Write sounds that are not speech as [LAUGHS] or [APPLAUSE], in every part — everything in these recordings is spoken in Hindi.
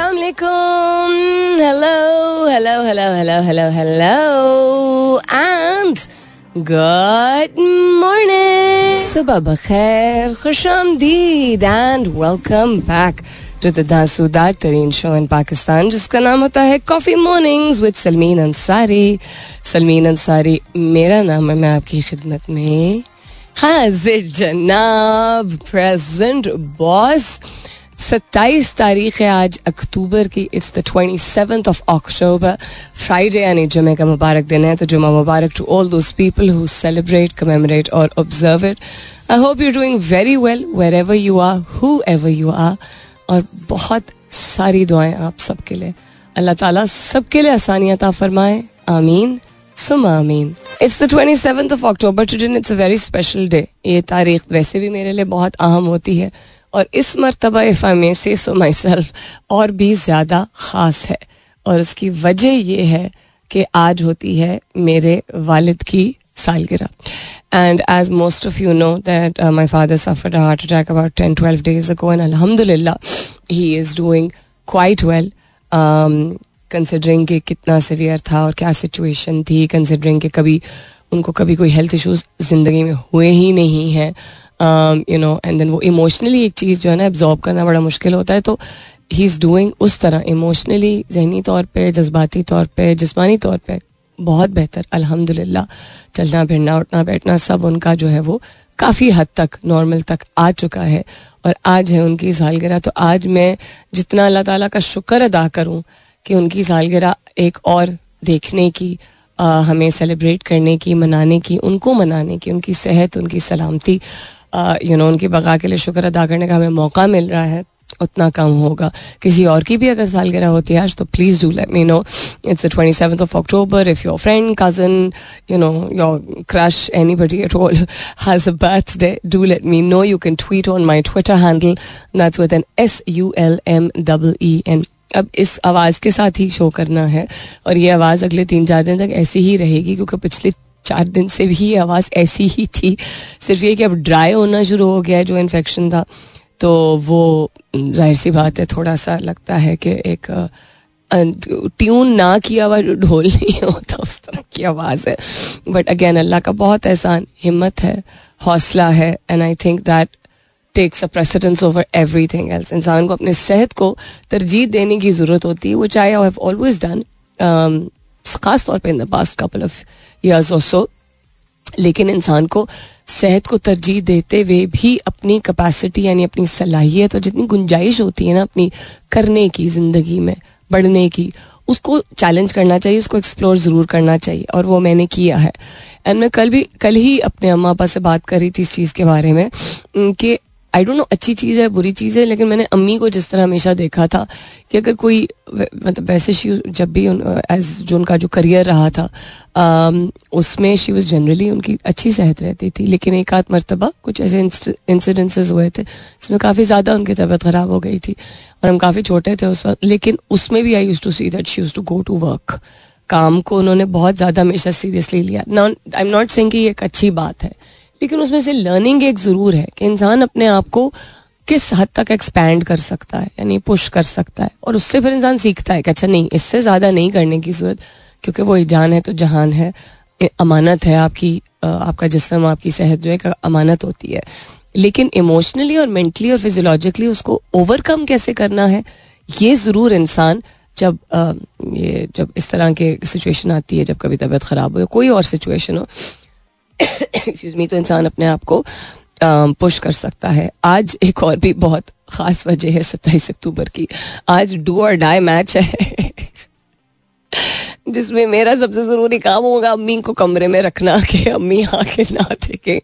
Assalamualaikum. Hello, hello, hello, hello, hello, hello, and good morning. सुबह बखैर, खुश आमदीद and welcome back to the दासूदार तरीन शो in पाकिस्तान जिसका नाम होता है coffee mornings with Salmeen Ansari Salmeen Ansari मेरा नाम है मैं आपकी खिदमत में हाजिर जनाब प्रेजेंट बॉस सत्ताईस तारीख है आज अक्टूबर की। It's the twenty seven of October Friday यानी जुमे का मुबारक दिन है। तो जुमा मुबारक to all those people who celebrate commemorate और observe it I hope you doing very well wherever you are whoever you are और बहुत सारी दुआएँ आप सबके लिए। अल्लाह ताला सबके लिए आसानियत फरमाए। आमीन। सुम it's the twenty seventh of October today it's a very special day ये तारीख वैसे भी मेरे लिए बहुत अहम होती है। और इस मरतबा इफ़ा में से सो माई सेल्फ और भी ज़्यादा ख़ास है। और उसकी वजह यह है कि आज होती है मेरे वालिद की सालगिरह। And as most of you know that my father suffer heart attack about ten twelve days ago and अलहमदिल्ला he is doing quite well considering कि कितना सीवियर था और क्या सिचुएशन थी कंसिडरिंग कि कभी, उनको कभी कोई हेल्थ इश्यूज़ ज़िंदगी में हुए ही नहीं हैं। यू नो एंड देन वो इमोशनली एक चीज़ जो है ना एब्जॉर्ब करना बड़ा मुश्किल होता है तो ही इज़ डूइंग उस तरह इमोशनली जहनी तौर पर जज्बाती तौर पर जिसमानी तौर पर बहुत बेहतर अल्हम्दुलिल्लाह। चलना फिरना उठना बैठना सब उनका जो है वो काफ़ी हद तक नॉर्मल तक आ चुका है और आज है उनकी सालगिरह तो आज मैं जितना अल्लाह ताला का शुक्र अदा करूँ कि उनकी सालगिरह एक और देखने की आ, हमें सेलिब्रेट करने की मनाने की उनको मनाने की उनकी सेहत उनकी सलामती यू नो उनकी बगा के लिए शुक्र अदा करने का हमें मौका मिल रहा है, उतना कम होगा। किसी और की भी अगर सालगिरह होती है आज तो please do let me know it's twenty seven of October if your friend cousin you know your crush anybody at all has a birthday do let me know you can tweet on my Twitter handle that's with N S U L M double E N अब इस आवाज़ के साथ ही शो करना है। और ये आवाज़ अगले तीन चार दिन तक ऐसी ही रहेगी, क्योंकि पिछले चार दिन से भी आवाज़ ऐसी ही थी। सिर्फ़ ये कि अब ड्राई होना शुरू हो गया जो इन्फेक्शन था तो वो, ज़ाहिर सी बात है थोड़ा सा लगता है कि एक ट्यून ना किया हुआ, ढोल नहीं होता उस तरह की आवाज़ है। बट अगेन अल्लाह का बहुत एहसान, हिम्मत है, हौसला है and I think that takes a precedence over everything else इंसान को अपने सेहत को तरजीह देने की ज़रूरत होती है वो चाहे आई हैव ऑलवेज डन खास तौर पे in the past couple of years और सो लेकिन इंसान को सेहत को तरजीह देते हुए भी अपनी कैपेसिटी यानी अपनी सलाहियत और जितनी गुंजाइश होती है ना अपनी करने की, ज़िंदगी में, बढ़ने की, उसको चैलेंज करना चाहिए, उसको एक्सप्लोर ज़रूर करना चाहिए, और वो मैंने किया है। एंड मैं कल भी, कल ही अपने अम्मा पापा से बात कर रही थी इस चीज़ के बारे में कि आई डोंट नो अच्छी चीज़ है बुरी चीज़ है लेकिन मैंने अम्मी को जिस तरह हमेशा देखा था कि अगर कोई मतलब वैसे शी जब भी एज जो उनका जो करियर रहा था आ, उसमें शी वॉज़ जनरली उनकी अच्छी सेहत रहती थी लेकिन एक आध मरतबा कुछ ऐसे इंसिडेंसेस हुए थे जिसमें काफ़ी ज़्यादा उनकी तबीयत ख़राब हो गई थी और हम काफ़ी छोटे थे उस वक्त लेकिन उसमें भी I use to see that she use to go to work काम को उन्होंने बहुत ज़्यादा हमेशा सीरियसली लिया. आई एम नॉट सेइंग कि ये एक अच्छी बात है लेकिन उसमें से लर्निंग एक ज़रूर है कि इंसान अपने आप को किस हद तक एक्सपैंड कर सकता है, यानी पुश कर सकता है, और उससे फिर इंसान सीखता है कि अच्छा नहीं, इससे ज़्यादा नहीं करने की ज़रूरत, क्योंकि वो जान है तो जहान है। अमानत है आपकी आपका जिसम, आपकी सेहत जो है अमानत होती है। लेकिन इमोशनली और मेंटली और फिजियोलॉजिकली उसको ओवरकम कैसे करना है, ये ज़रूर इंसान जब ये जब इस तरह के सिचुएशन आती है, जब कभी तबीयत ख़राब हो कोई और सिचुएशन हो [COUGHS] एक्सक्यूज मी तो इंसान अपने आप को पुश कर सकता है। आज एक और भी बहुत खास वजह है सत्ताईस अक्टूबर की। आज डू और डाई मैच है। [LAUGHS] जिसमें मेरा सबसे ज़रूरी काम होगा अम्मी को कमरे में रखना कि अम्मी आके ना देखे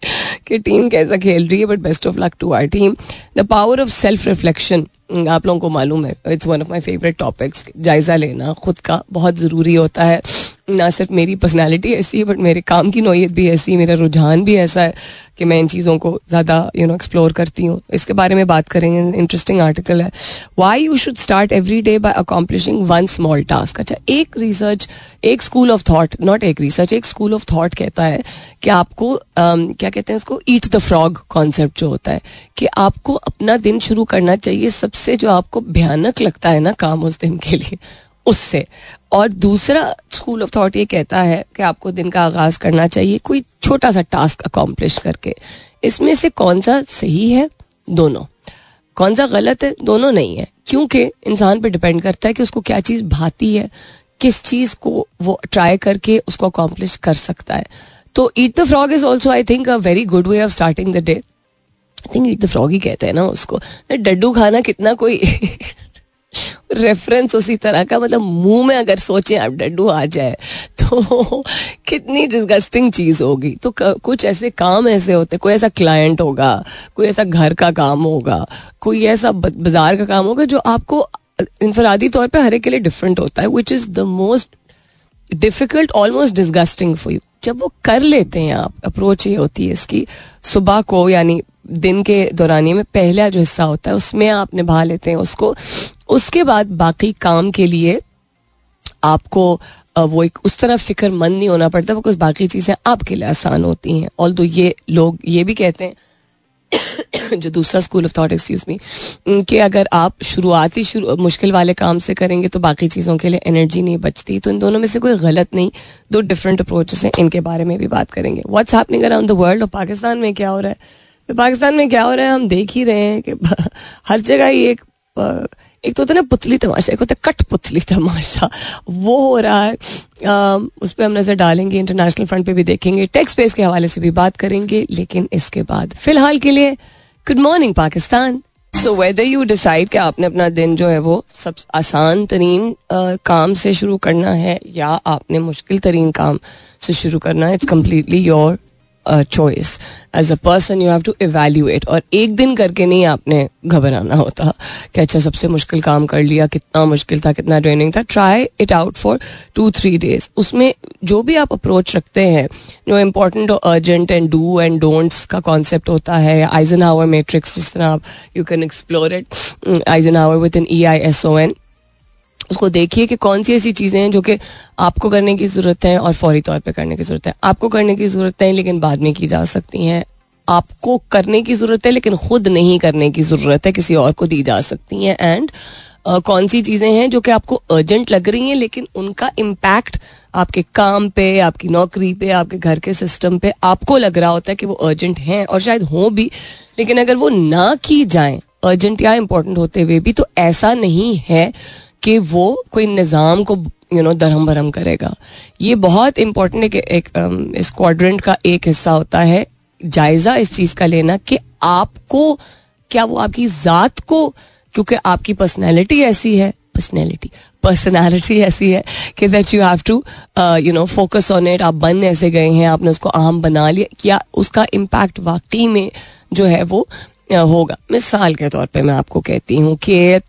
कि टीम कैसा खेल रही है but best of luck to our team the power of self reflection आप लोगों को मालूम है it's one of my favourite topics जायजा लेना खुद का बहुत ज़रूरी होता है। ना सिर्फ़ मेरी पर्सनैलिटी ऐसी है बट मेरे काम की नोयत भी ऐसी है मेरा रुझान भी ऐसा है कि मैं इन चीज़ों को ज़्यादा यू नो एक्सप्लोर करती हूँ। इसके बारे में बात करेंगे इंटरेस्टिंग आर्टिकल है। Why you should start every day by accomplishing one small task अच्छा एक रिसर्च एक स्कूल ऑफ़ थाट नॉट एक रिसर्च एक स्कूल ऑफ़ थाट कहता है कि आपको um, क्या कहते हैं उसको? ईट द फ्रॉग कॉन्सेप्ट जो होता है कि आपको अपना दिन शुरू करना चाहिए सबसे जो आपको भयानक लगता है ना काम उस दिन के लिए उससे। और दूसरा स्कूल ऑफ़ थॉट ये कहता है कि आपको दिन का आगाज़ करना चाहिए कोई छोटा सा टास्क अकॉम्प्लिश करके। इसमें से कौन सा सही है? दोनों। कौन सा गलत है? दोनों नहीं है। क्योंकि इंसान पे डिपेंड करता है कि उसको क्या चीज़ भाती है, किस चीज़ को वो ट्राई करके उसको अकॉम्प्लिश कर सकता है। तो eat the frog is also I think a very good way of starting the day I think eat the frog ही कहते हैं ना उसको। डड्डू खाना कितना कोई [LAUGHS] रेफरेंस उसी तरह का मतलब मुँह में अगर सोचें आप डड्डू आ जाए तो कितनी डिस्गस्टिंग चीज़ होगी। तो कुछ ऐसे काम ऐसे होते, कोई ऐसा क्लाइंट होगा, कोई ऐसा घर का काम होगा, कोई ऐसा बाज़ार का काम होगा, जो आपको इनफरादी तौर पर हर एक के लिए डिफरेंट होता है which is the most difficult almost disgusting for you जब वो कर लेते हैं आप अप्रोच ये होती है इसकी, सुबह को, यानी दिन के दौरानिए में पहला जो हिस्सा होता है, उसमें आप निभा लेते हैं उसको। उसके बाद बाकी काम के लिए आपको वो एक उस तरह फिक्रमंद नहीं होना पड़ता, बिकॉज़ बाकी चीज़ें आपके लिए आसान होती हैं। ऑल ये लोग ये भी कहते हैं, [COUGHS] जो दूसरा school of thought excuse me कि अगर आप शुरुआती शुरू, मुश्किल वाले काम से करेंगे तो बाकी चीज़ों के लिए एनर्जी नहीं बचती। तो इन दोनों में से कोई गलत नहीं, दो डिफरेंट अप्रोचेस हैं, इनके बारे में भी बात करेंगे। What's happening around the world और पाकिस्तान में क्या हो रहा है? पाकिस्तान में क्या हो रहा है हम देख ही रहे हैं कि [LAUGHS] हर जगह ही एक एक तो होता है ना पुतली तमाशा एक होता है कट पुतली तमाशा। वो हो रहा है आ, उस पर हम नज़र डालेंगे इंटरनेशनल फ्रंट पे भी देखेंगे टेक्स स्पेस के हवाले से भी बात करेंगे लेकिन इसके बाद फ़िलहाल के लिए good morning Pakistan. So whether you decide कि आपने अपना दिन जो है वो सब आसान तरीन काम से शुरू करना है या आपने मुश्किल तरीन काम से शुरू करना है it's completely your choice as a person you have to evaluate और एक दिन करके नहीं आपने घबराना होता। कि अच्छा सबसे मुश्किल काम कर लिया, कितना मुश्किल था, कितना ट्रेनिंग था try it out for two three days उसमें जो भी आप अप्रोच रखते हैं, जो इम्पोर्टेंट और urgent and do and don'ts का कॉन्सेप्ट होता है आइजन हावर मेट्रिक्स जिस तरह आप you can explore it Eisenhower with in E I S O N उसको देखिए कि कौन सी ऐसी चीज़ें हैं जो कि आपको करने की ज़रूरत है और फौरी तौर पे करने की ज़रूरत है। आपको करने की ज़रूरत है लेकिन बाद में की जा सकती हैं। आपको करने की ज़रूरत है लेकिन खुद नहीं करने की ज़रूरत है किसी और को दी जा सकती हैं। एंड Uh, कौन सी चीज़ें हैं जो कि आपको अर्जेंट लग रही हैं लेकिन उनका इम्पैक्ट आपके काम पे आपकी नौकरी पे आपके घर के सिस्टम पे आपको लग रहा होता है कि वो अर्जेंट हैं और शायद हों भी। लेकिन अगर वो ना की जाए अर्जेंट या इम्पोर्टेंट होते हुए भी तो ऐसा नहीं है कि वो कोई निज़ाम को यू नो दरहम भरम करेगा। ये बहुत इम्पोर्टेंट है एक um, इस क्वाड्रेंट का एक हिस्सा होता है जायजा इस चीज़ का लेना कि आपको क्या वो आपकी जात को क्योंकि आपकी पर्सनैलिटी ऐसी है पर्सनैलिटी पर्सनैलिटी ऐसी है कि that you have to you know focus on it आप बन ऐसे गए हैं आपने उसको आम बना लिया क्या उसका इम्पैक्ट वाकई में जो है वो uh, होगा। मिसाल के तौर पे मैं आपको कहती हूँ कि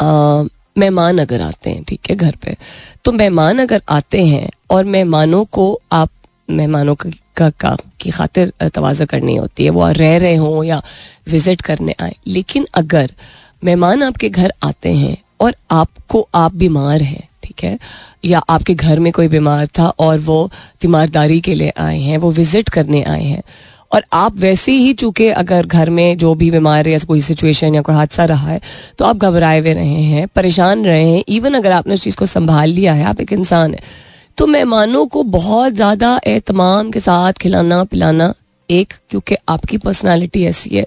मेहमान अगर आते हैं ठीक है घर पे। तो मेहमान अगर आते हैं और मेहमानों को आप मेहमानों का, का की खातिर तोज़ा करनी होती है वो रह रहे हों या विज़िट करने आए। लेकिन अगर मेहमान आपके घर आते हैं और आपको आप बीमार हैं ठीक है या आपके घर में कोई बीमार था और वो तीमारदारी के लिए आए हैं वो विज़िट करने आए हैं और आप वैसे ही चूँकि अगर घर में जो भी बीमार या कोई सिचुएशन या कोई हादसा रहा है तो आप घबराए हुए रहे हैं, परेशान रहे हैं। इवन अगर आपने उस चीज़ को संभाल लिया है, आप एक इंसान है। तो मेहमानों को बहुत ज़्यादा एहतमाम के साथ खिलाना पिलाना एक, क्योंकि आपकी पर्सनालिटी ऐसी है,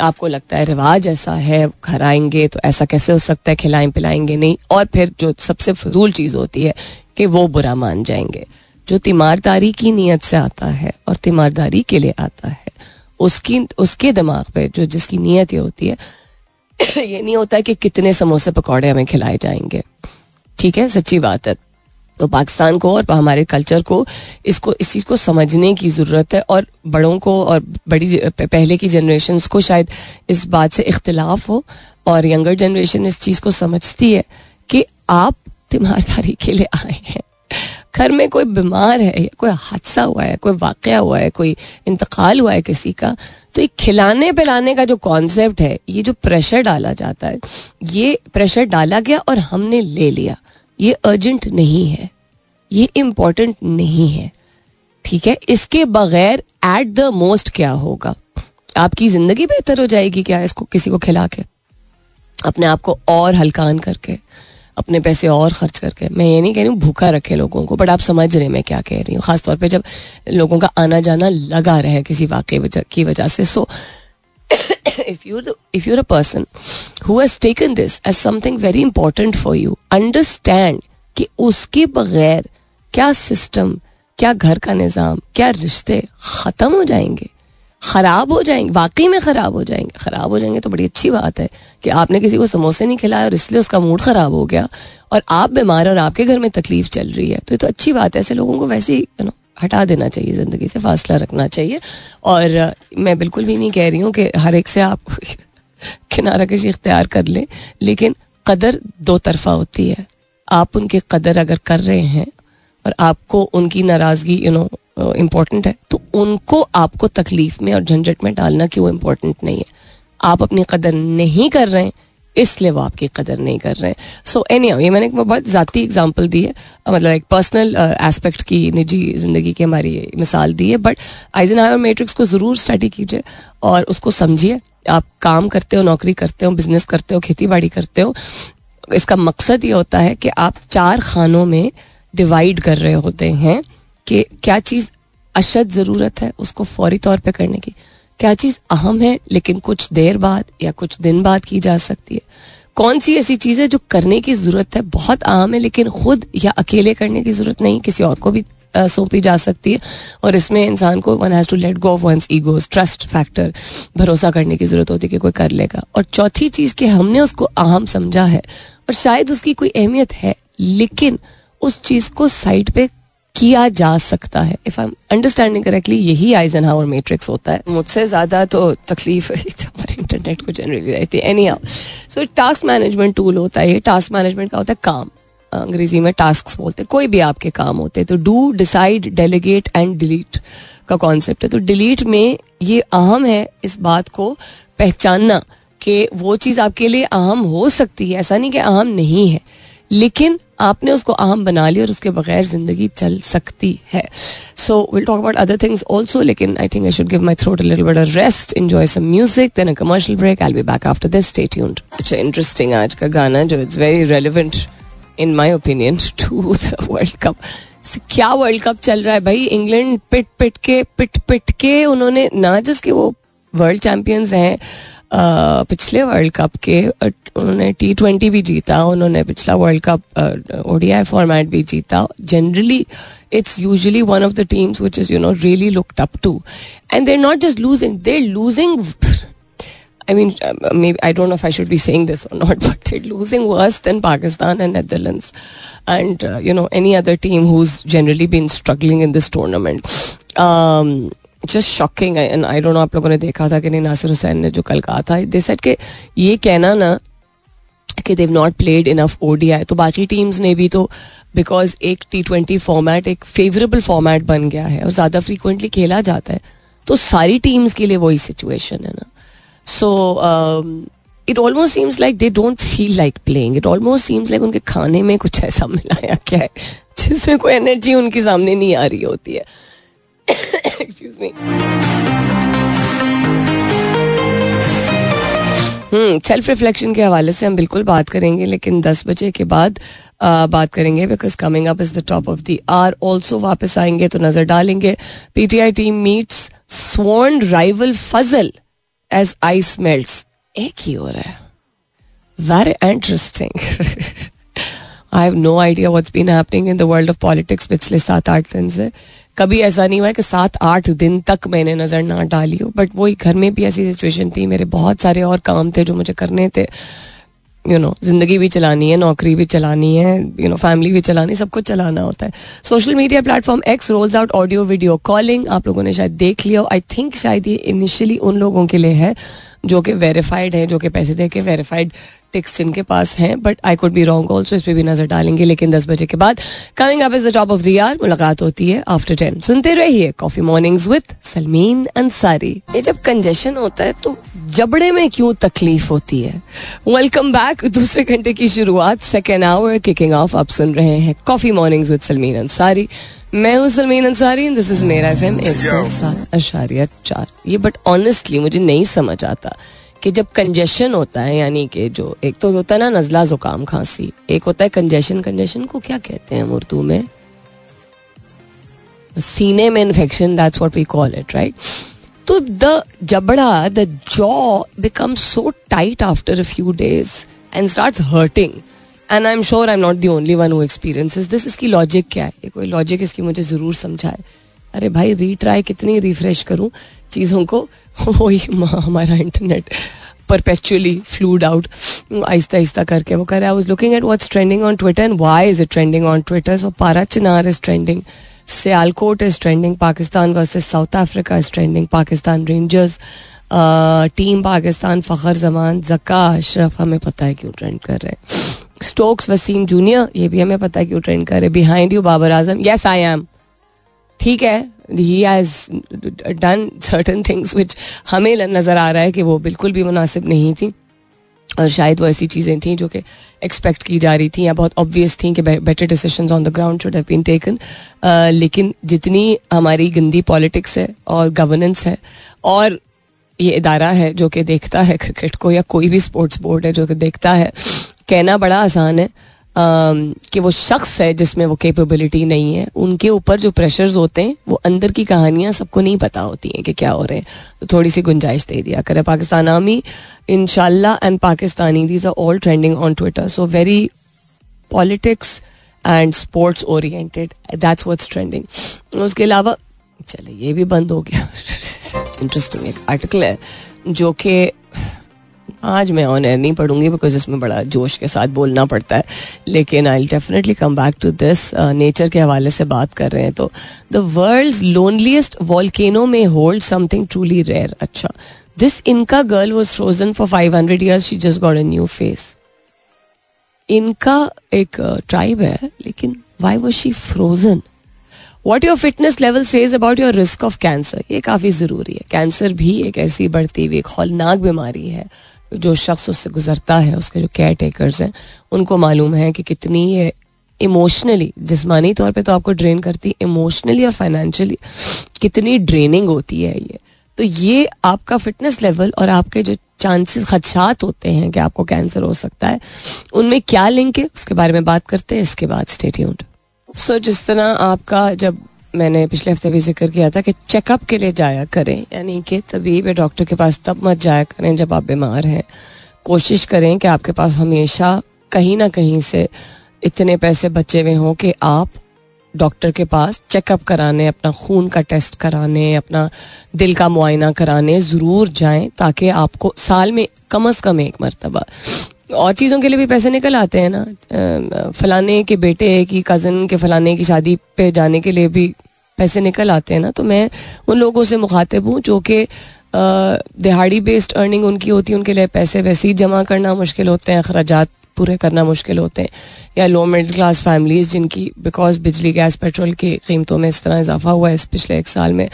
आपको लगता है रिवाज ऐसा है, घर आएँगे तो ऐसा कैसे हो सकता है, खिलाएँ पिलाएँगे नहीं। और फिर जो सबसे फजूल चीज़ होती है कि वो बुरा मान जाएँगे। जो तीमारदारी की नीयत से आता है और तीमारदारी के लिए आता है, उसकी, उसके दिमाग पे जो जिसकी नीयत ये होती है, [COUGHS] ये नहीं होता है कि कितने समोसे पकौड़े हमें खिलाए जाएँगे। ठीक है, सच्ची बात है। तो पाकिस्तान को और हमारे कल्चर को इसको, इस चीज़ को समझने की ज़रूरत है और बड़ों को और बड़ी पहले की जनरेशन को शायद इस बात से इख्तलाफ हो और यंगर जनरेशन इस चीज़ को समझती है कि आप तीमारदारी के लिए आए हैं। घर में कोई बीमार है या कोई हादसा हुआ है, कोई वाक़ हुआ है, कोई इंतकाल हुआ है किसी का तो ये खिलाने पिलाने का जो कॉन्सेप्ट है, ये जो प्रेशर डाला जाता है, ये प्रेशर डाला गया और हमने ले लिया। ये अर्जेंट नहीं है। ये इम्पोर्टेंट नहीं है। ठीक है? इसके बगैर एट द मोस्ट क्या होगा? आपकी ज़िंदगी बेहतर हो जाएगी क्या इसको, किसी को खिला के? अपने आप को और हल्कान करके। अपने पैसे और खर्च करके। मैं ये नहीं कह रही हूँ भूखा रखे लोगों को बट आप समझ रहे मैं क्या कह रही हूँ। खासतौर पर जब लोगों का आना जाना लगा रहे किसी वाक्य की वजह से सो [COUGHS] if you're the, if you're a person who has taken this as something very important for you understand कि उसके बगैर क्या सिस्टम क्या घर का निज़ाम क्या रिश्ते ख़त्म हो जाएँगे। खराब हो जाएँगे, वाकई में खराब हो जाएँगे। खराब हो जाएँगे तो बड़ी अच्छी बात है कि आपने किसी को समोसे नहीं खिलाया और इसलिए उसका मूड खराब हो गया और आप बीमार और आपके घर में तकलीफ़ चल रही है। तो ये तो अच्छी बात है, ऐसे लोगों को वैसे ही नो हटा देना चाहिए ज़िंदगी से, फासला रखना चाहिए। और मैं बिल्कुल भी नहीं कह रही हूँ कि हर एक से आप [LAUGHS] किनारा कशी इख्तियार कर लें, लेकिन कदर दो तरफा होती है। आप उनकी कदर अगर कर रहे हैं और आपको उनकी नाराज़गी यू नो इम्पोर्टेंट है तो उनको आपको तकलीफ़ में और झंझट में डालना कि वो इम्पोर्टेंट नहीं है? आप अपनी कदर नहीं कर रहे हैं, इसलिए वो आपकी कदर नहीं कर रहे हैं। सो एनी ये मैंने एक बहुत ज़ाती एग्ज़ाम्पल दी है मतलब एक पर्सनल एस्पेक्ट की, निजी ज़िंदगी की हमारी मिसाल दी है बट आइजन और मैट्रिक्स को ज़रूर स्टडी कीजिए और उसको समझिए। आप काम करते हो, नौकरी करते हो बिज़नेस करते हो खेती बाड़ी करते हो, इसका मकसद ये होता है कि आप चार खानों में डिवाइड कर रहे होते हैं। कि क्या चीज़ अशद ज़रूरत है उसको फौरी तौर पे करने की? क्या चीज़ अहम है, लेकिन कुछ देर बाद या कुछ दिन बाद की जा सकती है? कौन सी ऐसी चीज़ है जो करने की ज़रूरत है? बहुत अहम है, लेकिन खुद या अकेले करने की ज़रूरत नहीं, किसी और को भी सौंपी जा सकती है। और इसमें इंसान को one has to let go one's egos trust factor भरोसा करने की ज़रूरत होती है कि कोई कर लेगा। और चौथी चीज़ कि हमने उसको अहम समझा है, और शायद उसकी कोई अहमियत है, लेकिन उस चीज़ को साइड पे किया जा सकता है। इफ़ आई अंडरस्टैंडिंग करेक्टली यही आइजन हावर मैट्रिक्स होता है। मुझसे ज़्यादा तो तकलीफ़ [LAUGHS] हमारे इंटरनेट को जनरली रहती है। Anyhow so task management tool होता है। टास्क मैनेजमेंट का होता है काम। अंग्रेज़ी में टास्क बोलते हैं। कोई भी आपके काम होते हैं तो do decide delegate and delete का कॉन्सेप्ट है। तो डिलीट में ये अहम है इस बात को पहचानना कि वो चीज़ आपके लिए अहम हो सकती है। ऐसा नहीं कि अहम नहीं है। लेकिन आपने उसको अहम बना लिया और उसके बगैर ज़िंदगी चल सकती है। So will talk about other things also लेकिन I think I should give my throat little bit rest enjoy some music then a commercial break I be back after this stay tuned अच्छा इंटरेस्टिंग आज का गाना, जो it's very relevant in my opinion to the world cup क्या वर्ल्ड कप चल रहा है भाई? इंग्लैंड पिट पिट के पिट पिट के उन्होंने ना जिसके वो वर्ल्ड चैंपियंस हैं पिछले वर्ल्ड कप के उन्होंने टी ट्वेंटी भी जीता उन्होंने पिछला वर्ल्ड कप ओडीआई फॉर्मेट भी जीता generally it's usually one of the teams which is you know really looked up to and they're not just losing they're losing I mean, uh, maybe I don't know if I should be saying this or not, but they're losing worse than Pakistan and Netherlands, and uh, you know any other team who's generally been struggling in this tournament. Um, just shocking and I don't know आप लोगों ने देखा था कि नहीं, नासिर हुसैन ने जो कल कहा था दे सेट के ये कहना ना कि they've not played enough ODI तो बाकी टीम्स ने भी तो बिकॉज़ एक टी ट्वेंटी फॉर्मेट एक फेवरेबल फॉर्मेट बन गया है और ज़्यादा फ्रीक्वेंटली खेला जाता है तो सारी टीम्स के लिए वही सिचुएशन है ना। So it almost seems like they don't feel like playing it almost seems like उनके खाने में कुछ ऐसा मिलाया क्या है, जिसमें कोई एनर्जी उनके सामने नहीं आ रही होती है। Excuse me hmm self reflection के हवाले से हम बिल्कुल बात करेंगे लेकिन दस बजे के बाद आ, बात करेंगे because coming up is the top of the hour also वापस आएँगे तो नज़र डालेंगे। PTI team meets sworn rival Fazal as ice melts एक ही हो रहा है। Very interesting I have no idea what's been happening in the world of politics पिछले सात आठ दिन से। कभी ऐसा नहीं हुआ कि सात, आठ दिन तक मैंने नज़र ना डाली हो। बट वही घर में भी ऐसी सिचुएशन थी, मेरे बहुत सारे और काम थे जो मुझे करने थे। यू नो ज़िंदगी भी चलानी है, नौकरी भी चलानी है यू नो फैमिली भी चलानी, सब कुछ चलाना होता है। Social media platform X rolls out audio video calling आप लोगों ने शायद देख लिया आई थिंक शायद ये इनिशियली उन लोगों के लिए है, जो कि वेरीफाइड है, जो कि पैसे दे के वेरीफाइड टिक्स जिनके पास हैं but I could be wrong also इस पर भी नज़र डालेंगे, लेकिन दस बजे के बाद। Coming up is the top of the year मुलाकात होती है आफ्टर टेन सुनते रहिए coffee mornings with Salmeen Ansari ये जब कंजेशन होता है तो जबड़े में क्यों तकलीफ़ होती है? वेलकम बैक दूसरे घंटे की शुरुआत सेकेंड आवर किकिंग ऑफ़ आप सुन रहे हैं coffee mornings with Salmeen Ansari मैं हूँ सलमीन अंसारी दिस इज़ मेरा एफ़ एम एक सौ सात अशारिया चार। ये बट ऑनेस्टली मुझे नहीं समझ आता। कि जब कंजेशन होता है, यानी कि जो, एक तो होता है ना नजला जुकाम, खांसी, एक होता है कंजेशन कंजेशन को क्या कहते हैं उर्दू में? सीने में infection that's what we call it right तो द जबड़ा the jaw become so tight after a few days and start hurting and I am sure I am not the only one who experiences this इसकी लॉजिक क्या है? कोई लॉजिक इसकी मुझे ज़रूर समझाए। अरे भाई रीट्राई कितनी रिफ्रेश करूँ? चीज़ों को, वही हमारा internet perpetually fluid out Aahista Aahista करके। वो कर रहा I looking at what's trending on Twitter and why is it trending on Twitter so Para Chinar is trending Sialkot is trending Pakistan versus South Africa is trending Pakistan rangers team Pakistan Fakhar Zaman Zaka Ashraf हमें पता है क्यों ट्रेंड कर रहे हैं। स्टोक्स वसीम जूनियर ये भी हमें पता है क्यों ट्रेंड कर रहे behind you Babar Azam yes I am ठीक है he has done certain things which हमें नज़र आ रहा है कि वो बिल्कुल भी मुनासिब नहीं थी। और शायद वो ऐसी चीज़ें थी जो कि एक्सपेक्ट की जा रही थी या बहुत ऑब्वियस थी कि better decision on the ground should have been taken लेकिन जितनी हमारी गंदी पॉलिटिक्स है और गवर्नेंस है और ये इदारा है जो कि देखता है क्रिकेट को या कोई भी स्पोर्ट्स बोर्ड है जो कि देखता है, कहना बड़ा आसान है। कि वो शख्स है जिसमें वो कैपेबिलिटी नहीं है, उनके ऊपर जो प्रेशर्स होते हैं, वो अंदर की कहानियाँ सबको नहीं पता होती हैं कि क्या हो रहे हैं। तो थोड़ी सी गुंजाइश दे दिया करें। पाकिस्तान आर्मी इनशाला and Pakistani these are all trending on Twitter so very politics and sports oriented that's what's trending उसके अलावा चले ये भी बंद हो गया। [LAUGHS] इंटरेस्टिंग एक आर्टिकल है, जो कि आज मैं ऑन एयर नहीं पढ़ूँगी बिकॉज़ इसमें बड़ा जोश के साथ बोलना पड़ता है। लेकिन I definitely come back to this nature के हवाले से बात कर रहे हैं तो द वर्ल्ड लोनलीस्ट वॉल्केनो में होल्ड समथिंग ट्रूली रेयर अच्छा दिस इनका girl was frozen for five hundred years she just got a new face इनका एक ट्राइब uh, है लेकिन why was she frozen what your fitness level says about your risk of cancer ये काफ़ी ज़रूरी है। कैंसर भी एक ऐसी बढ़ती हुई एक हौलनाक बीमारी है। जो शख्स उससे गुजरता है उसके जो केयर टेकर्स हैं उनको मालूम है कि कितनी ये इमोशनली जिसमानी तौर पे तो आपको ड्रेन करती है इमोशनली और फाइनेंशियली कितनी ड्रेनिंग होती है ये। तो ये आपका फिटनेस लेवल और आपके जो चांसेस खदशात होते हैं कि आपको कैंसर हो सकता है उनमें क्या लिंक है? उसके बारे में बात करते हैं इसके बाद स्टेट्यूड सो so, जिस तरह आपका जब मैंने पिछले हफ़्ते भी ज़िक्र किया था कि चेकअप के लिए जाया करें, यानी कि तभी वे डॉक्टर के पास तब मत जाया करें जब आप बीमार हैं। कोशिश करें कि आपके पास हमेशा कहीं ना कहीं से इतने पैसे बचे हुए हों कि आप डॉक्टर के पास चेकअप कराने, अपना खून का टेस्ट कराने, अपना दिल का मुआयना कराने ज़रूर जाएँ ताकि आपको साल में कम अज़ कम एक मरतबा और चीज़ों के लिए भी पैसे निकल आते हैं ना। फलाने के बेटे की कज़न के फलाने की शादी पे जाने के लिए भी पैसे निकल आते हैं ना। तो मैं उन लोगों से मुखातिब हूँ जो कि दिहाड़ी बेस्ड अर्निंग उनकी होती है, उनके लिए पैसे वैसे ही जमा करना मुश्किल होते हैं अखराज पूरे करना मुश्किल होते हैं। या लो मिडिल क्लास फैमिलीज़ जिनकी बिकॉज़ बिजली गैस पेट्रोल की कीमतों में इस तरह इजाफा हुआ है इस पिछले एक साल में,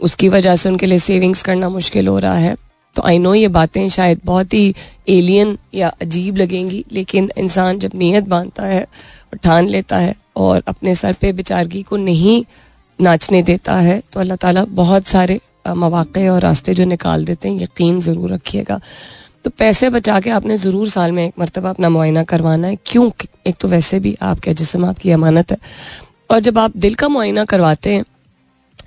उसकी वजह से उनके लिए सेविंग्स करना मुश्किल हो रहा है। तो आई नो ये बातें शायद बहुत ही एलियन या अजीब लगेंगी, लेकिन इंसान जब नीयत बांधता है ठान लेता है और अपने सर पे बेचारगी को नहीं नाचने देता है तो अल्लाह ताला बहुत सारे मौाक़े और रास्ते जो निकाल देते हैं, यकीन ज़रूर रखिएगा। तो पैसे बचा के आपने ज़रूर साल में एक मरतबा अपना मुआयना करवाना है। क्यों? एक तो वैसे भी आपके जिसम आपकी अमानत है। और जब आप दिल का मुआयना करवाते हैं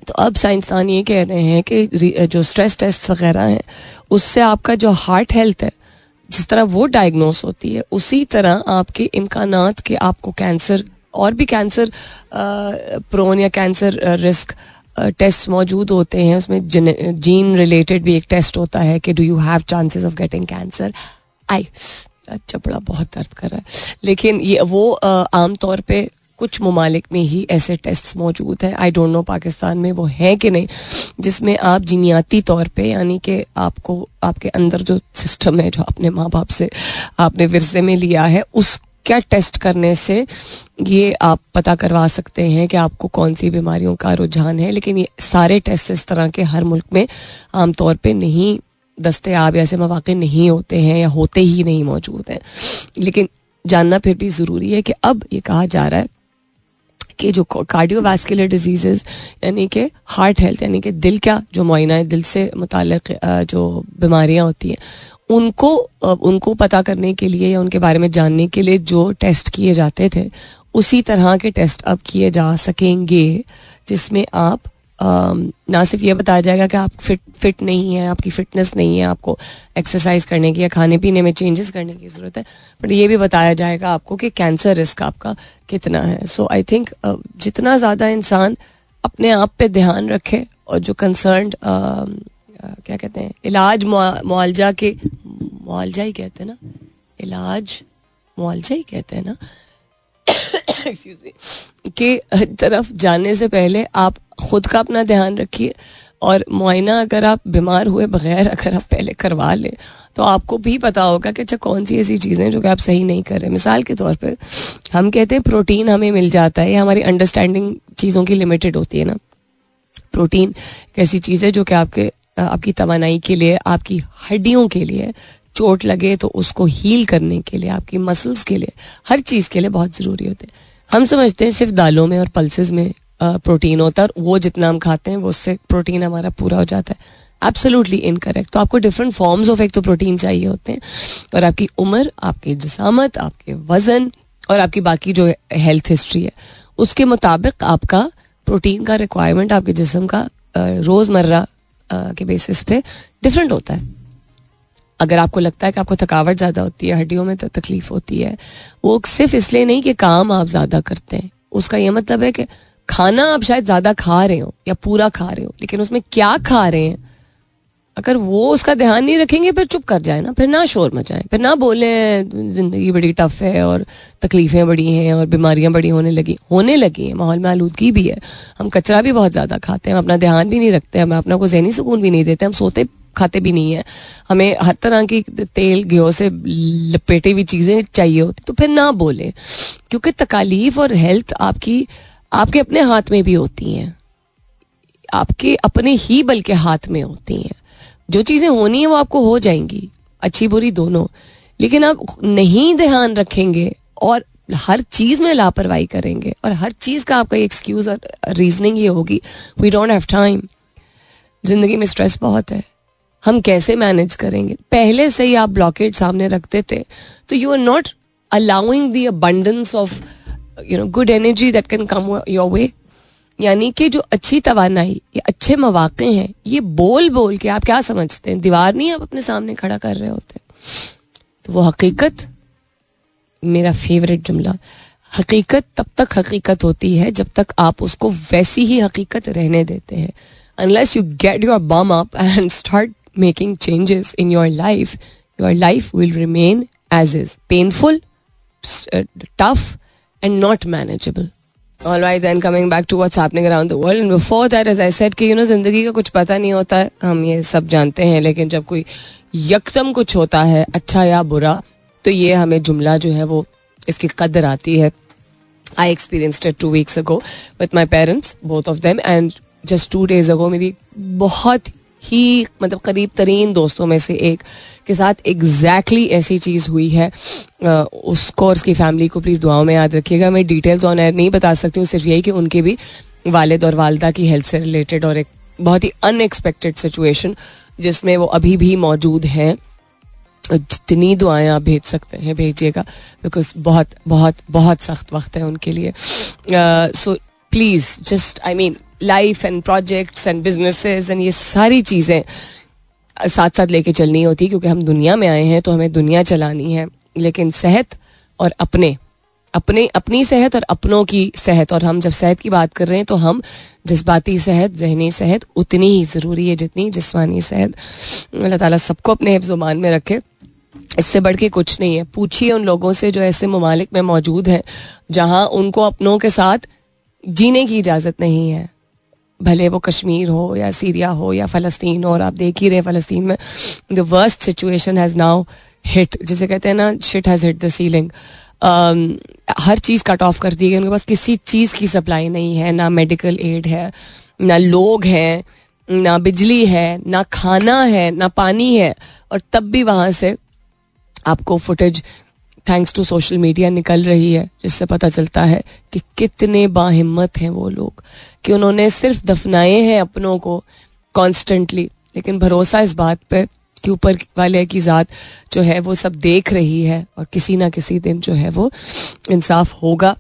तो अब साइंसदान ये कह रहे हैं कि जो स्ट्रेस टेस्ट वगैरह हैं, उससे आपका जो हार्ट हेल्थ है, जिस तरह वो डायग्नोस होती है, उसी तरह आपके इम्कान के आपको कैंसर और भी कैंसर प्रोन या कैंसर रिस्क टेस्ट मौजूद होते हैं, उसमें जीन रिलेटेड भी एक टेस्ट होता है कि do you have chances of getting cancer I अच्छा बड़ा बहुत दर्द कर रहा है। लेकिन ये वो आम तौर पे कुछ ममालिक में ही ऐसे टेस्ट मौजूद हैं। आई डोंट नो पाकिस्तान में वो हैं कि नहीं, जिसमें आप जीनियाती तौर पे, यानी कि आपको, आपके अंदर जो सिस्टम है, जो अपने माँ बाप से आपने विरसे में लिया है उस क्या टेस्ट करने से ये आप पता करवा सकते हैं कि आपको कौन सी बीमारियों का रुझान है। लेकिन ये सारे टेस्ट इस तरह के हर मुल्क में आमतौर पर नहीं दस्तियाब ऐसे मौाक़े नहीं होते हैं या होते ही नहीं मौजूद हैं। लेकिन जानना फिर भी ज़रूरी है कि अब ये कहा जा रहा है कि जो कार्डियोवास्कुलर डिज़ीज़ यानी कि हार्ट हेल्थ यानी कि दिल का जो मुआयना है, दिल से मुतक जो बीमारियाँ होती हैं, उनको उनको पता करने के लिए या उनके बारे में जानने के लिए जो टेस्ट किए जाते थे, उसी तरह के टेस्ट अब किए जा सकेंगे, जिसमें आप ना सिर्फ़ ये बताया जाएगा कि आप फिट फिट नहीं है, आपकी फिटनेस नहीं है, आपको एक्सरसाइज करने की या खाने पीने में चेंजेस करने की ज़रूरत है। बट ये भी बताया जाएगा आपको कि कैंसर रिस्क आपका कितना है। सो आई थिंक जितना ज़्यादा इंसान अपने आप पे ध्यान रखे और जो कंसर्न क्या कहते हैं, इलाज मुआवजा के, मुआवजा ही कहते हैं ना, इलाज मुआवजा ही कहते हैं ना [COUGHS] के तरफ़ जाने से पहले आप खुद का अपना ध्यान रखिए और मुआयना अगर आप बीमार हुए बगैर अगर आप पहले करवा लें तो आपको भी पता होगा कि अच्छा कौन सी ऐसी चीज़ें जो कि आप सही नहीं कर रहे मिसाल के तौर पर, हम कहते हैं प्रोटीन हमें मिल जाता है, या हमारी अंडरस्टैंडिंग चीज़ों की लिमिटेड होती है ना। प्रोटीन एक ऐसी चीज़ है जो कि आपके, आपकी तोानाई के लिए, आपकी हड्डियों के लिए चोट लगे तो उसको हील करने के लिए, आपकी मसल्स के लिए, हर चीज़ के लिए बहुत ज़रूरी होते हैं। हम समझते हैं सिर्फ़ दालों में और पल्सेस में प्रोटीन होता है और वो जितना हम खाते हैं, वो उससे प्रोटीन हमारा पूरा हो जाता है। एब्सोल्युटली इनकरेक्ट तो आपको डिफरेंट फॉर्म्स ऑफ़ एक तो प्रोटीन चाहिए होते हैं और आपकी उम्र, आपकी जसामत, आपके वज़न और आपकी बाकी जो हेल्थ हिस्ट्री है, उसके मुताबिक आपका प्रोटीन का रिक्वायरमेंट आपके जिसम का रोज़मर्रा के बेसिस पे डिफरेंट होता है। अगर आपको लगता है कि आपको थकावट ज़्यादा होती है, हड्डियों में तकलीफ़ होती है, वो सिर्फ़ इसलिए नहीं कि काम आप ज़्यादा करते हैं। उसका यह मतलब है कि खाना आप शायद ज़्यादा खा रहे हो या पूरा खा रहे हो, लेकिन उसमें क्या खा रहे हैं? अगर वो उसका ध्यान नहीं रखेंगे, फिर चुप कर जाए ना, फिर ना शोर मचाएँ, फिर ना बोले, ज़िंदगी बड़ी टफ है और तकलीफें बड़ी हैं और बीमारियाँ बड़ी होने लगी होने लगी हैं, माहौल में आलूदगी भी है। हम कचरा भी बहुत ज़्यादा खाते हैं, हम अपना ध्यान भी नहीं रखते, हम अपना को जहनी सुकून भी नहीं देते, हम सोते खाते भी नहीं है। हमें हर तरह की तेल घ्यो से लपेटी हुई चीज़ें चाहिए होती तो फिर ना बोले, क्योंकि तकालीफ और हेल्थ आपकी, आपके अपने हाथ में भी होती हैं। आपके अपने ही बल्कि हाथ में होती हैं। जो चीज़ें होनी है वो आपको हो जाएँगी, अच्छी बुरी दोनों। लेकिन आप नहीं ध्यान रखेंगे और हर चीज़ में लापरवाही करेंगे और हर चीज़ का आपका एक्सक्यूज और रीजनिंग ये होगी वी डोंट हैव टाइम ज़िंदगी में स्ट्रेस बहुत है। हम कैसे मैनेज करेंगे? पहले से ही आप ब्लॉकेट सामने रखते थे तो you are not allowing the abundance of you know good energy that can come your way यानी कि जो अच्छी तोानाई ये अच्छे मौाक़े हैं, ये बोल बोल के आप क्या समझते हैं? दीवार नहीं आप अपने सामने खड़ा कर रहे होते तो वो हकीकत, मेरा फेवरेट जुमला, हकीकत तब तक हकीकत होती है जब तक आप उसको वैसी ही हकीकत रहने देते हैं। Unless you get your bum up and start making changes in your life your life will remain as is painful tough and not manageable All right, then coming back to what's happening around the world. And before that, as I said, कि you know, ज़िंदगी का कुछ पता नहीं होता है हम ये सब जानते हैं लेकिन जब कोई यकदम कुछ होता है अच्छा या बुरा तो ये हमें जुमला जो है वो इसकी कदर आती है। I experienced it two weeks ago with my parents both of them and just two days ago मेरी बहुत ही मतलब करीब तरीन दोस्तों में से एक के साथ एग्जैक्टली exactly ऐसी चीज़ हुई है। उसको और उसकी फैमिली को प्लीज़ दुआओं में याद रखिएगा। मैं डिटेल्स ऑन एयर नहीं बता सकती हूँ, सिर्फ़ यही कि उनके भी वालद और वालदा की हेल्थ से रिलेटेड और एक बहुत ही अनएक्सपेक्टेड सिचुएशन जिसमें वो अभी भी मौजूद हैं। जितनी दुआएँ आप भेज सकते हैं, भेजिएगा बिकॉज़ बहुत बहुत बहुत सख्त वक्त है उनके लिए। So please just I mean life and projects and businesses and ये सारी चीज़ें साथ साथ लेके चलनी होती क्योंकि हम दुनिया में आए हैं तो हमें दुनिया चलानी है। लेकिन सेहत और अपने अपने, अपनी सेहत और अपनों की सेहत। और हम जब सेहत की बात कर रहे हैं तो हम जज्बाती सेहत, जहनी सेहत उतनी ही ज़रूरी है जितनी जिसमानी सेहत। अल्लाह ताला सबको अपने हिफ्जुमान में रखे। इससे बढ़ के कुछ नहीं है। पूछिए उन लोगों से जो ऐसे ममालिक में मौजूद हैं, जहाँ उनको अपनों के साथ जीने की इजाज़त नहीं है। भले वो कश्मीर हो या सीरिया हो या फ़लस्तीन हो, और आप देख ही रहे फ़लस्तीन में the worst situation has now hit जिसे कहते हैं ना shit has hit the ceiling हर चीज़ कट ऑफ़ कर दी गई, उनके पास किसी चीज़ की सप्लाई नहीं है, ना मेडिकल एड है, ना लोग हैं, ना बिजली है, ना खाना है, ना पानी है, और तब भी वहाँ से आपको footage thanks to social media निकल रही है, जिससे पता चलता है कि कितने बाहिम्मत हैं वो लोग। कि उन्होंने सिर्फ़ दफनाए हैं अपनों को कॉन्स्टेंटली लेकिन भरोसा इस बात पर कि ऊपर वाले की ज़ात जो है वो सब देख रही है और किसी ना किसी दिन जो है वो इंसाफ होगा।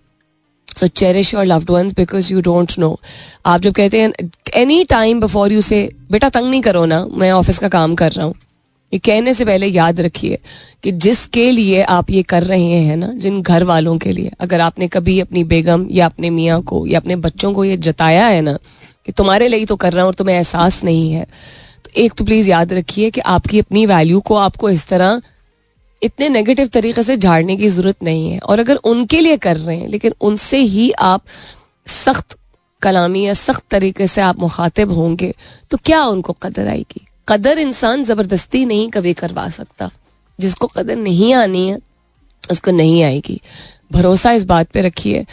So cherish your loved ones because you don't know आप जब कहते हैं एनी टाइम बिफोर यू से बेटा तंग नहीं करो ना, मैं ऑफ़िस का काम कर रहा हूँ। ये कहने से पहले याद रखिए कि जिसके लिए आप ये कर रहे हैं ना, जिन घर वालों के लिए, अगर आपने कभी अपनी बेगम या अपने मियाँ को या अपने बच्चों को ये जताया है ना, कि तुम्हारे लिए तो कर रहा हूँ और तुम्हें एहसास नहीं है तो एक तो प्लीज़ याद रखिए कि आपकी अपनी वैल्यू को आपको इस तरह इतने नेगेटिव तरीके से झाड़ने की ज़रूरत नहीं है। और अगर उनके लिए कर रहे हैं, लेकिन उनसे ही आप सख्त कलामी या सख्त तरीके से आप मुखातिब होंगे तो क्या उनको कदर आएगी? कदर इंसान ज़बरदस्ती नहीं कभी करवा सकता। जिसको कदर नहीं आनी है, उसको नहीं आएगी। भरोसा इस बात पे रखिए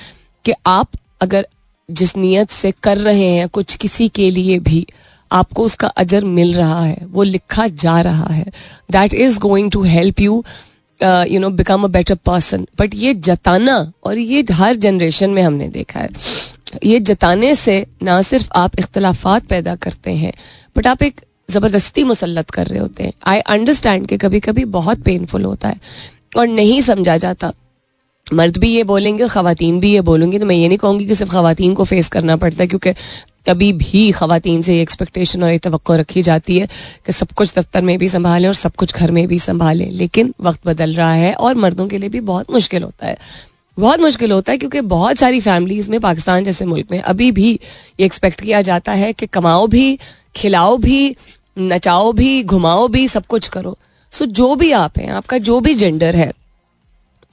कि आप अगर जिस नीयत से कर रहे हैं, कुछ किसी के लिए भी आपको उसका अजर मिल रहा है, वो लिखा जा रहा है। That is going to help you you know become a better person but ये जताना, और ये हर जनरेशन में हमने देखा है। ये जताने से ना सिर्फ़ आप इख्तलाफात पैदा करते हैं बट आप एक ज़बरदस्ती मुसलत कर रहे होते हैं। आई अंडरस्टैंड कि कभी कभी बहुत पेनफुल होता है और नहीं समझा जाता। मर्द भी ये बोलेंगे और खातन भी ये बोलूँगी तो मैं ये नहीं कहूँगी कि सिर्फ़ खातन को फेस करना पड़ता है, क्योंकि कभी भी खातन से ये एक्सपेक्टेशन और ये तो रखी जाती है कि सब कुछ दफ्तर में भी संभालें और सब कुछ घर में भी संभालें। लेकिन वक्त बदल रहा है और मर्दों के लिए भी बहुत मुश्किल होता है। बहुत मुश्किल होता है क्योंकि बहुत सारी फैमिलीज़ में पाकिस्तान जैसे मुल्क में अभी भी ये एक्सपेक्ट किया जाता है कि कमाओ भी, खिलाओ भी नचाओ भी, घुमाओ भी, सब कुछ करो। सो जो भी आप हैं, आपका जो भी जेंडर है,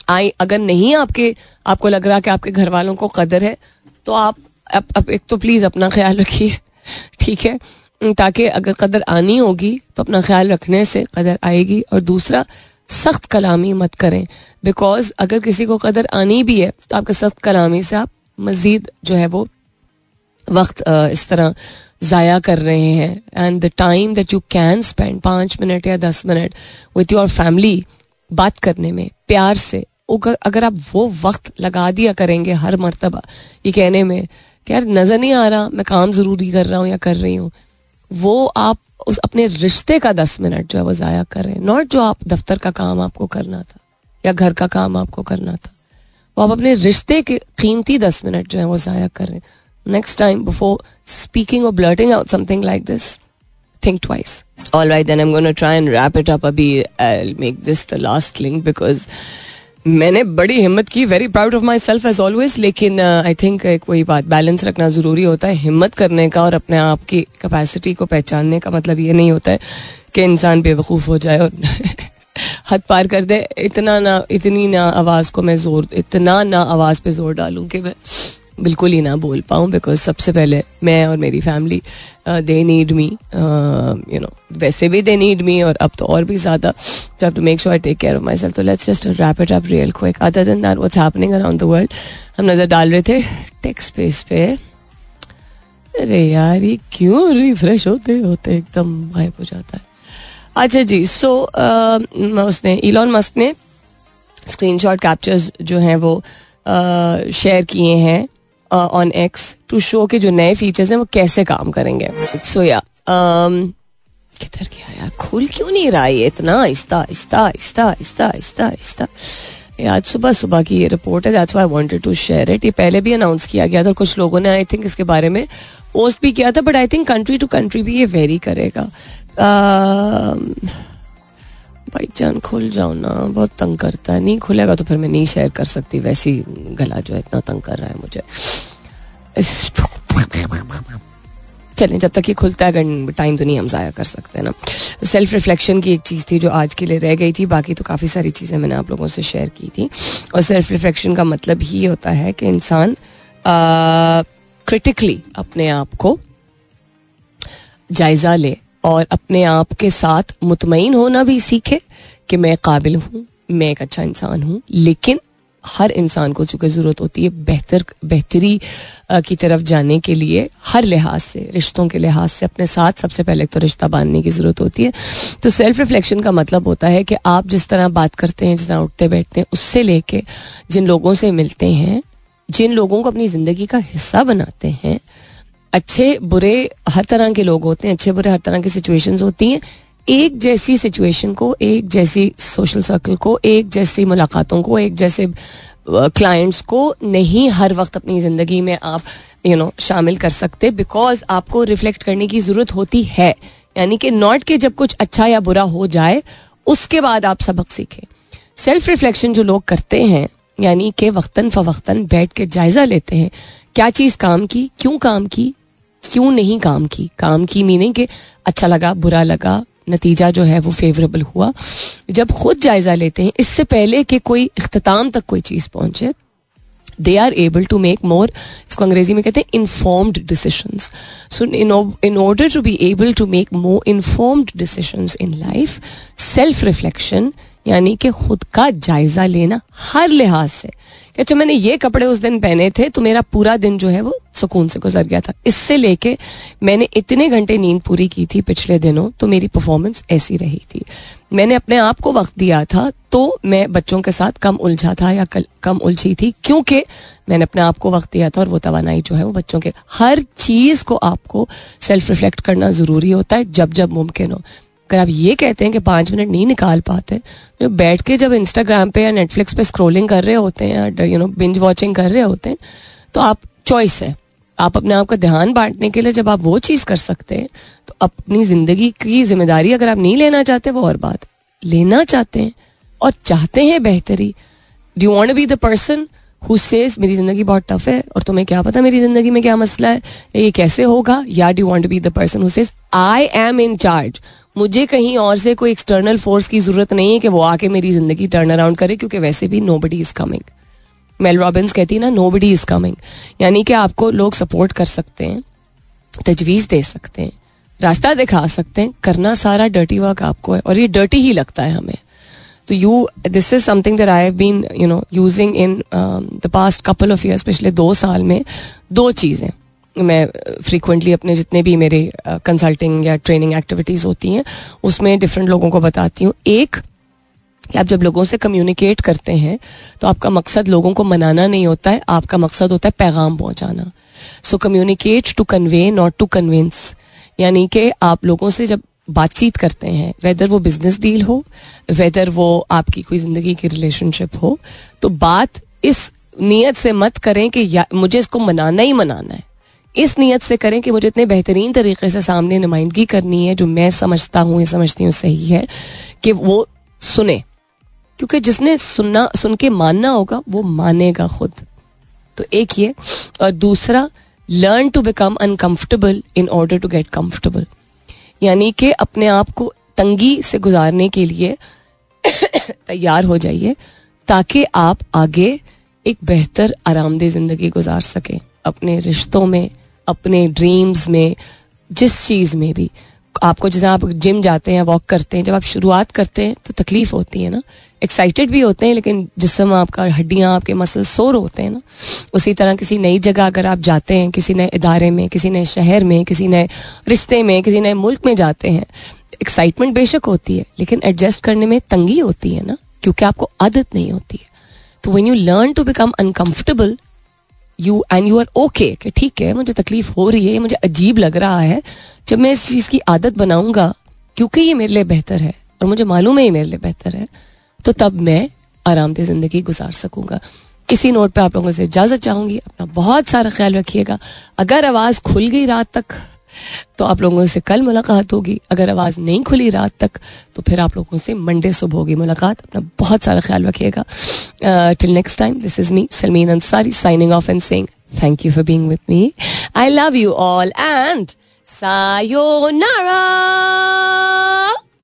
आई, अगर नहीं आपके, आपको लग रहा कि आपके घर वालों को कदर है तो आप अब अब एक तो प्लीज़ अपना ख्याल रखिए, [LAUGHS] ठीक है? ताकि अगर कदर आनी होगी तो अपना ख्याल रखने से कदर आएगी। और दूसरा, सख्त कलामी मत करें। बिकॉज़ अगर किसी को कदर आनी भी है तो आपके सख्त कलामी से आप मज़ीद जो है वो वक्त इस तरह ज़ाया कर रहे हैं and the time that you can spend पाँच मिनट या दस मिनट विथ योर फैमिली बात करने में, प्यार से अगर आप वो वक्त लगा दिया करेंगे हर मरतबा, ये कहने में कि यार नज़र नहीं आ रहा, मैं काम ज़रूरी कर रहा हूँ या कर रही हूँ, वो आप उस अपने रिश्ते का दस मिनट जो है वो ज़ाया कर रहे हैं नॉट जो आप दफ्तर का काम आपको करना था, या घर का काम आपको करना था, वो आप अपने रिश्ते के कीमती दस मिनट जो है वो ज़ाया कर। रहे हैं next time before speaking or blurting out something like this, think twice. All right, then I'm going to try and wrap it up. Abhi, I'll make this मैंने बड़ी हिम्मत की very proud of myself as always लेकिन आई uh, थिंक एक वही बात बैलेंस रखना ज़रूरी होता है हिम्मत करने का और अपने आप की कैपेसिटी को पहचानने का मतलब ये नहीं होता है कि इंसान बेवकूफ़ हो जाए और [LAUGHS] हद पार कर दे इतना ना इतनी ना आवाज़ को मैं ज़ोर इतना ना आवाज़ पे ज़ोर डालूँ कि मैं बिल्कुल ही ना बोल पाऊँ बिकॉज़ सबसे पहले मैं और मेरी family they need me you know वैसे भी दे नीड मी और अब तो और भी ज़्यादा। जब to make sure take care of myself तो let's just wrap it up real quick other than that what's happening around the world हम नज़र डाल रहे थे टेक स्पेस पे। अरे यार ये क्यों रिफ्रेश होते होते एकदम गायब हो जाता है? अच्छा जी सो so, uh, उसने इलॉन मस्क ने स्क्रीन शॉट कैप्चर्स जो हैं वो शेयर uh, किए हैं। ऑन एक्स टू शो के जो नए फीचर्स हैं वो कैसे काम करेंगे. सो या um, किधर गया यार? खुल क्यों नहीं रहा है इतना? आहिस्ता आहिस्ता आहिस्ता आहिस्ता आहिस्ता आहिस्ता आज सुबह सुबह की ये रिपोर्ट है that's why wanted to share it ये पहले भी अनाउंस किया गया था कुछ लोगों ने आई थिंक इसके बारे में पोस्ट भी किया था but I think country to country भी ये वेरी करेगा. Um, भाई जान खुल जाओ ना, बहुत तंग करता है। नहीं खुलेगा तो फिर मैं नहीं शेयर कर सकती, वैसी गला जो है इतना तंग कर रहा है मुझे। चलें, जब तक ये खुलता है टाइम तो नहीं हम ज़ाया कर सकते ना। सेल्फ रिफ्लेक्शन की एक चीज़ थी जो आज के लिए रह गई थी, बाकी तो काफ़ी सारी चीज़ें मैंने आप लोगों से शेयर की थी। और सेल्फ रिफ्लेक्शन का मतलब ही होता है कि इंसान क्रिटिकली अपने आप को जायज़ा ले। और अपने आप के साथ मुतमिन होना भी सीखे कि मैं काबिल हूँ, मैं एक अच्छा इंसान हूँ। लेकिन हर इंसान को चूँकि ज़रूरत होती है बेहतर, बेहतरी की तरफ़ जाने के लिए, हर लिहाज से, रिश्तों के लिहाज से अपने साथ सबसे पहले तो रिश्ता बांधने की ज़रूरत होती है। तो सेल्फ रिफ्लेक्शन का मतलब होता है कि आप जिस तरह बात करते हैं, जिस तरह उठते बैठते हैं, उससे लेके जिन लोगों से मिलते हैं, जिन लोगों को अपनी ज़िंदगी का हिस्सा बनाते हैं अच्छे बुरे हर तरह के लोग होते हैं अच्छे बुरे हर तरह की सिचुएशंस होती हैं। एक जैसी सिचुएशन को एक जैसी सोशल सर्कल को एक जैसी मुलाकातों को एक जैसे क्लाइंट्स को नहीं हर वक्त अपनी ज़िंदगी में आप यू you नो know, शामिल कर सकते बिकॉज़ आपको रिफ्लेक्ट करने की ज़रूरत होती है। यानी कि नॉट के जब कुछ अच्छा या बुरा हो जाए उसके बाद आप सबक सीखें। सेल्फ रिफ्लेक्शन जो लोग करते हैं यानी कि वक्तन फवक्तन बैठ के जायज़ा लेते हैं। क्या चीज़ काम की क्यों काम की? क्यों नहीं काम की? काम की मीनिंग के अच्छा लगा, बुरा लगा, नतीजा जो है वो फेवरेबल हुआ। जब खुद जायजा लेते हैं, इससे पहले कि कोई अख्ताम तक कोई चीज़ पहुँचे they are able to make more इसको अंग्रेज़ी में कहते हैं informed decision so in order to be able to make more informed decision in life self reflection यानी कि खुद का जायजा लेना हर लिहाज से। कि अच्छा मैंने ये कपड़े उस दिन पहने थे तो मेरा पूरा दिन जो है वो सुकून से गुजर गया था। इससे लेके मैंने इतने घंटे नींद पूरी की थी पिछले दिनों तो मेरी परफॉर्मेंस ऐसी रही थी। मैंने अपने आप को वक्त दिया था तो मैं बच्चों के साथ कम उलझा था या कम उलझी थी, क्योंकि मैंने अपने आप को वक्त दिया था और वो तोानाई जो है वो बच्चों के, हर चीज़ को आपको सेल्फ रिफ्लेक्ट करना ज़रूरी होता है जब जब मुमकिन हो। अगर आप ये कहते हैं कि पाँच मिनट नहीं निकाल पाते। तो बैठ के जब इंस्टाग्राम पे या नेटफ्लिक्स पे स्क्रोलिंग कर रहे होते हैं या यू नो बिंज वॉचिंग कर रहे होते हैं तो आप चॉइस है। आप अपने आप का ध्यान बांटने के लिए जब आप वो चीज़ कर सकते हैं तो अपनी ज़िंदगी की ज़िम्मेदारी अगर आप नहीं लेना चाहते, वो और बात लेना चाहते हैं और चाहते हैं बेहतरी। Do want be the person who says मेरी ज़िंदगी बहुत टफ है और तुम्हें क्या पता मेरी ज़िंदगी में क्या मसला है? ये कैसे होगा? या do want be the person who says I am in charge मुझे कहीं और से कोई एक्सटर्नल फोर्स की ज़रूरत नहीं है कि वो आके मेरी ज़िंदगी टर्न अराउंड करे, क्योंकि वैसे भी nobody is coming Mel Robbins कहती है ना नो बडी इज़ कमिंग यानी कि आपको लोग सपोर्ट कर सकते हैं, तजवीज़ दे सकते हैं, रास्ता दिखा सकते हैं, करना सारा डर्टी वर्क आपको है, और ये डर्टी ही लगता है हमें। तो you this is something that I have been you know using in the past couple of years पिछले दो साल में, दो चीज़ें। मैं फ्रीक्वेंटली अपने जितने भी मेरे कंसल्टिंग या ट्रेनिंग एक्टिविटीज़ होती हैं, उसमें डिफरेंट लोगों को बताती हूँ। एक कि आप जब लोगों से कम्युनिकेट करते हैं तो आपका मकसद लोगों को मनाना नहीं होता है, आपका मकसद होता है पैगाम पहुंचाना। So communicate to convey not to convince यानी कि आप लोगों से जब बातचीत करते हैं वेदर वो बिज़नेस डील हो वेदर वो आपकी कोई ज़िंदगी की रिलेशनशिप हो तो बात इस नीयत से मत करें कि मुझे इसको मनाना ही मनाना है। इस नीयत से करें कि मुझे इतने बेहतरीन तरीके से सामने नुमाइंदगी करनी है जो मैं समझता हूँ, ये समझती हूँ सही है, कि वो सुने। क्योंकि जिसने सुनना सुन के मानना होगा, वो मानेगा खुद। तो एक ये, और दूसरा learn to become uncomfortable in order to get comfortable यानी कि अपने आप को तंगी से गुजारने के लिए [COUGHS] तैयार हो जाइए, ताकि आप आगे एक बेहतर, आरामदेह ज़िंदगी गुजार सकें। अपने रिश्तों में अपने ड्रीम्स में, जिस चीज़ में भी। आपको जैसे आप जिम जाते हैं वॉक करते हैं, जब आप शुरुआत करते हैं तो तकलीफ़ होती है ना। एक्साइटेड भी होते हैं, लेकिन जिसम आपका, हड्डियाँ आपके मसल सोर होते हैं ना। उसी तरह किसी नई जगह अगर आप जाते हैं, किसी नए इदारे में, किसी नए शहर में, किसी नए रिश्ते में, किसी नए मुल्क में जाते हैं एक्साइटमेंट बेशक होती है, लेकिन एडजस्ट करने में तंगी होती है ना, क्योंकि आपको आदत नहीं होती है। तो when you learn to become uncomfortable you and you are okay कि ठीक है, मुझे तकलीफ़ हो रही है मुझे अजीब लग रहा है, जब मैं इस चीज़ की आदत बनाऊँगा, क्योंकि ये मेरे लिए बेहतर है, और मुझे मालूम है ये मेरे लिए बेहतर है तो तब मैं आरामदेह ज़िंदगी गुजार सकूँगा। इसी नोट पे आप लोगों से इजाज़त चाहूँगी, अपना बहुत सारा ख्याल रखिएगा। अगर आवाज़ खुल गई रात तक तो आप लोगों से कल मुलाकात होगी। अगर आवाज़ नहीं खुली रात तक तो फिर आप लोगों से मंडे सुबह होगी मुलाकात। अपना बहुत सारा ख्याल रखिएगा। Till next time this is me Salmeen Ansari signing off and saying thank you for being with me I love you all and sayonara